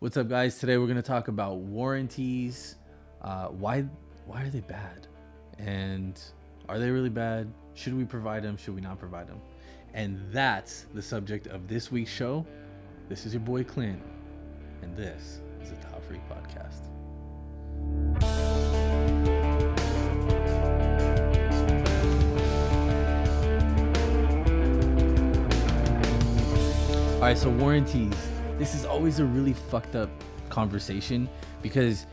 What's up, guys? Today we're gonna talk about warranties. Uh, why why are they bad? And are they really bad? Should we provide them? Should we not provide them? And that's the subject of this week's show. This is your boy Clint, and this is the Top Freak Podcast. All right, so warranties. This is always a really fucked up conversation because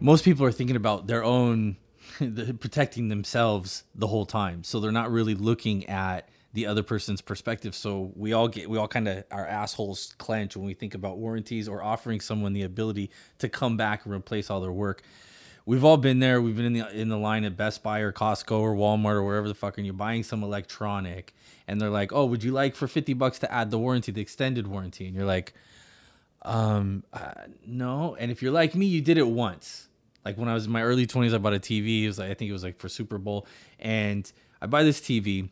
most people are thinking about their own protecting themselves the whole time. So they're not really looking at the other person's perspective. So we all get we all kind of our assholes clench when we think about warranties or offering someone the ability to come back and replace all their work. We've all been there. We've been in the in the line at Best Buy or Costco or Walmart or wherever the fuck, and you're buying some electronic, and they're like, "Oh, would you like for fifty bucks to add the warranty, the extended warranty?" And you're like, "Um, uh, no." And if you're like me, you did it once. Like when I was in my early twenties, I bought a TV. It was like I think it was like for Super Bowl, and I buy this TV.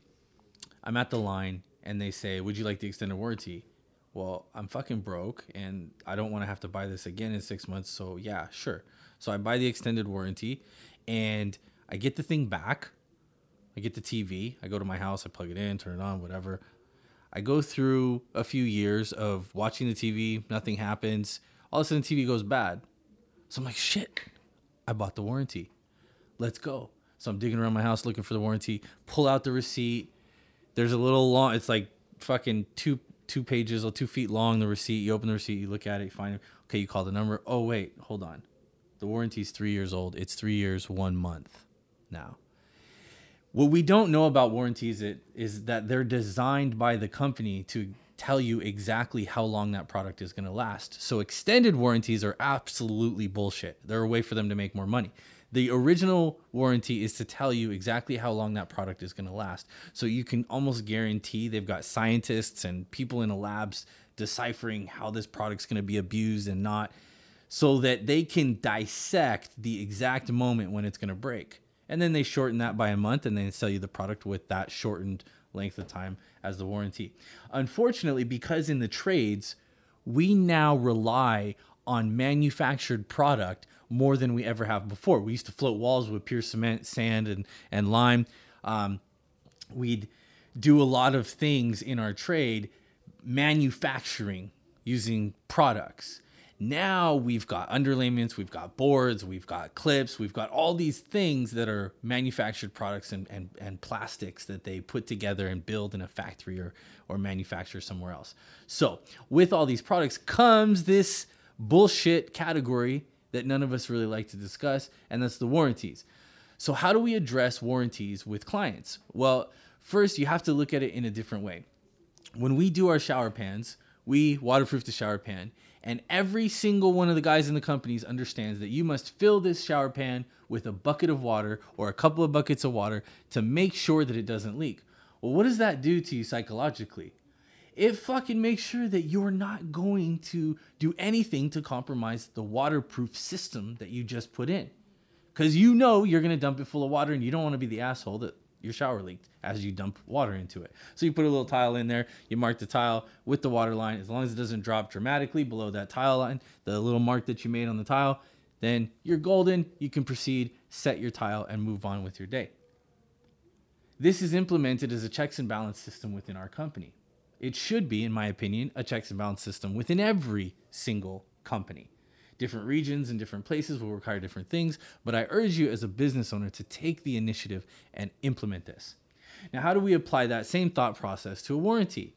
I'm at the line, and they say, "Would you like the extended warranty?" Well, I'm fucking broke, and I don't want to have to buy this again in six months. So yeah, sure. So I buy the extended warranty and I get the thing back. I get the TV. I go to my house, I plug it in, turn it on, whatever. I go through a few years of watching the TV, nothing happens. All of a sudden, the TV goes bad. So I'm like, shit, I bought the warranty. Let's go. So I'm digging around my house looking for the warranty, pull out the receipt. There's a little long, it's like fucking two two pages or two feet long, the receipt. You open the receipt, you look at it, you find it. Okay, you call the number. Oh, wait, hold on the warranty's three years old. It's three years, one month now. What we don't know about warranties is that they're designed by the company to tell you exactly how long that product is going to last. So extended warranties are absolutely bullshit. They're a way for them to make more money. The original warranty is to tell you exactly how long that product is going to last. So you can almost guarantee they've got scientists and people in the labs deciphering how this product's going to be abused and not so that they can dissect the exact moment when it's going to break. And then they shorten that by a month and then sell you the product with that shortened length of time as the warranty. Unfortunately, because in the trades, we now rely on manufactured product more than we ever have before. We used to float walls with pure cement, sand, and, and lime. Um, we'd do a lot of things in our trade manufacturing using products. Now we've got underlayments, we've got boards, we've got clips, we've got all these things that are manufactured products and, and, and plastics that they put together and build in a factory or, or manufacture somewhere else. So, with all these products comes this bullshit category that none of us really like to discuss, and that's the warranties. So, how do we address warranties with clients? Well, first, you have to look at it in a different way. When we do our shower pans, we waterproof the shower pan and every single one of the guys in the companies understands that you must fill this shower pan with a bucket of water or a couple of buckets of water to make sure that it doesn't leak. Well, what does that do to you psychologically? It fucking makes sure that you're not going to do anything to compromise the waterproof system that you just put in. Because you know you're going to dump it full of water and you don't want to be the asshole that your shower leaked as you dump water into it. So you put a little tile in there, you mark the tile with the water line. As long as it doesn't drop dramatically below that tile line, the little mark that you made on the tile, then you're golden. You can proceed, set your tile, and move on with your day. This is implemented as a checks and balance system within our company. It should be, in my opinion, a checks and balance system within every single company. Different regions and different places will require different things, but I urge you as a business owner to take the initiative and implement this. Now, how do we apply that same thought process to a warranty?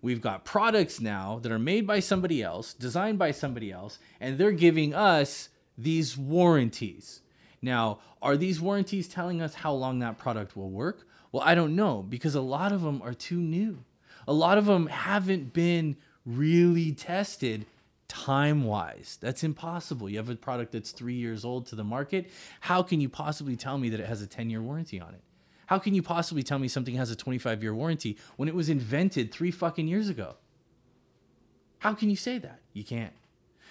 We've got products now that are made by somebody else, designed by somebody else, and they're giving us these warranties. Now, are these warranties telling us how long that product will work? Well, I don't know because a lot of them are too new. A lot of them haven't been really tested time wise. That's impossible. You have a product that's three years old to the market. How can you possibly tell me that it has a 10 year warranty on it? How can you possibly tell me something has a 25 year warranty when it was invented three fucking years ago? How can you say that? You can't.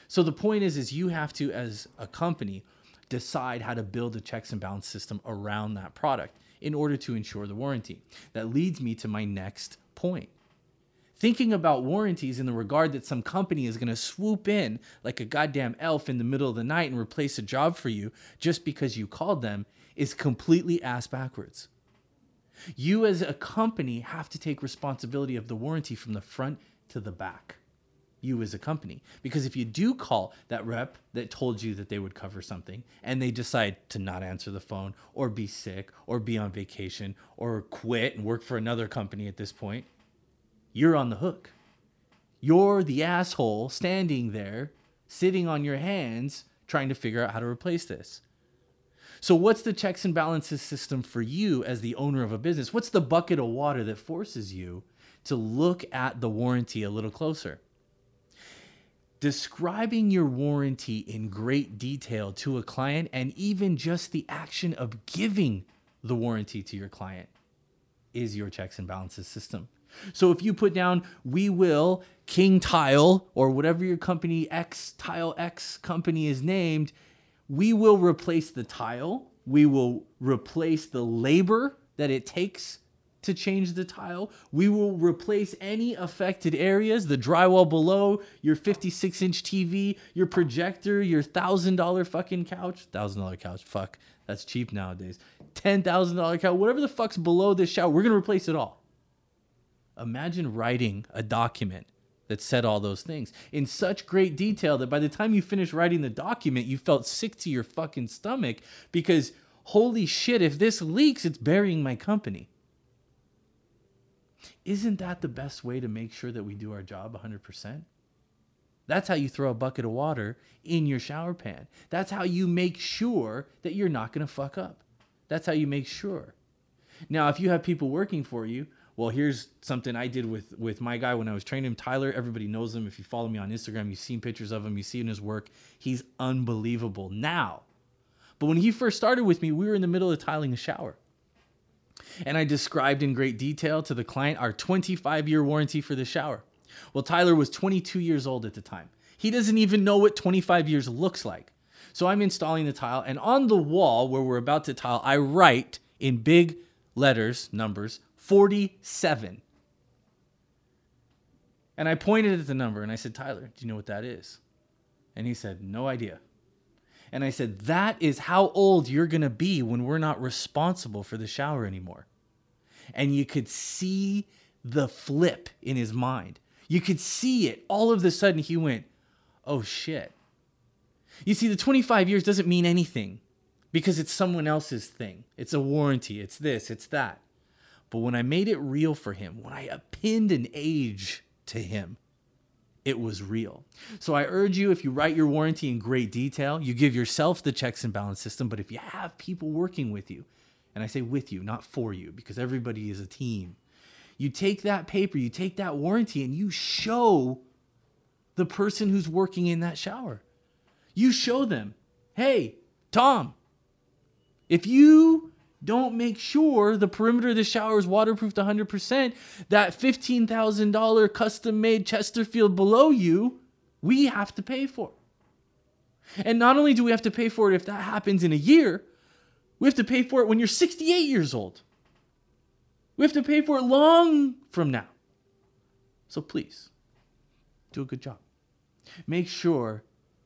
So the point is, is you have to, as a company, decide how to build a checks and balance system around that product in order to ensure the warranty. That leads me to my next point thinking about warranties in the regard that some company is going to swoop in like a goddamn elf in the middle of the night and replace a job for you just because you called them is completely ass backwards. You, as a company, have to take responsibility of the warranty from the front to the back. You, as a company. Because if you do call that rep that told you that they would cover something and they decide to not answer the phone or be sick or be on vacation or quit and work for another company at this point, you're on the hook. You're the asshole standing there, sitting on your hands, trying to figure out how to replace this. So, what's the checks and balances system for you as the owner of a business? What's the bucket of water that forces you to look at the warranty a little closer? Describing your warranty in great detail to a client and even just the action of giving the warranty to your client is your checks and balances system. So if you put down, we will King Tile or whatever your company X Tile X company is named, we will replace the tile. We will replace the labor that it takes to change the tile. We will replace any affected areas, the drywall below, your 56 inch TV, your projector, your $1,000 fucking couch. $1,000 couch, fuck. That's cheap nowadays. $10,000 couch, whatever the fuck's below this shower, we're to replace it all. Imagine writing a document that said all those things in such great detail that by the time you finished writing the document, you felt sick to your fucking stomach because holy shit, if this leaks, it's burying my company. Isn't that the best way to make sure that we do our job 100%? That's how you throw a bucket of water in your shower pan. That's how you make sure that you're not going to fuck up. That's how you make sure. Now, if you have people working for you well here's something i did with with my guy when i was training him. Tyler everybody knows him. If you follow me on instagram you've seen pictures of him. You've seen his work. He's unbelievable. Now but when he first started with me we were in the middle of tiling a shower. And i described in great detail to the client our 25 year warranty for the shower. Well tyler was 22 years old at the time. He doesn't even know what 25 years looks like. So i'm installing the tile and on the wall where we're about to tile i write in big letters numbers 47. And I pointed at the number and I said, Tyler, do you know what that is? And he said, No idea. And I said, That is how old you're going to be when we're not responsible for the shower anymore. And you could see the flip in his mind. You could see it. All of a sudden, he went, Oh shit. You see, the 25 years doesn't mean anything because it's someone else's thing. It's a warranty, it's this, it's that. But when I made it real for him, when I pinned an age to him, it was real. So I urge you if you write your warranty in great detail, you give yourself the checks and balance system. But if you have people working with you, and I say with you, not for you, because everybody is a team, you take that paper, you take that warranty, and you show the person who's working in that shower. You show them, hey, Tom, if you don't make sure the perimeter of the shower is waterproofed 100%, that $15,000 custom made Chesterfield below you, we have to pay for. And not only do we have to pay for it if that happens in a year, we have to pay for it when you're 68 years old. We have to pay for it long from now. So please, do a good job. Make sure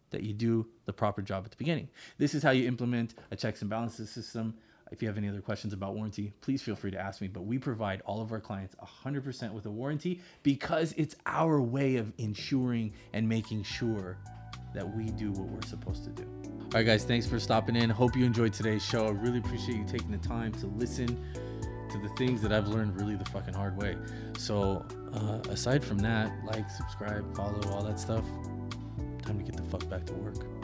that you do the proper job at the beginning. This is how you implement a checks and balances system if you have any other questions about warranty, please feel free to ask me. But we provide all of our clients 100% with a warranty because it's our way of ensuring and making sure that we do what we're supposed to do. All right, guys, thanks for stopping in. Hope you enjoyed today's show. I really appreciate you taking the time to listen to the things that I've learned really the fucking hard way. So, uh, aside from that, like, subscribe, follow, all that stuff. Time to get the fuck back to work.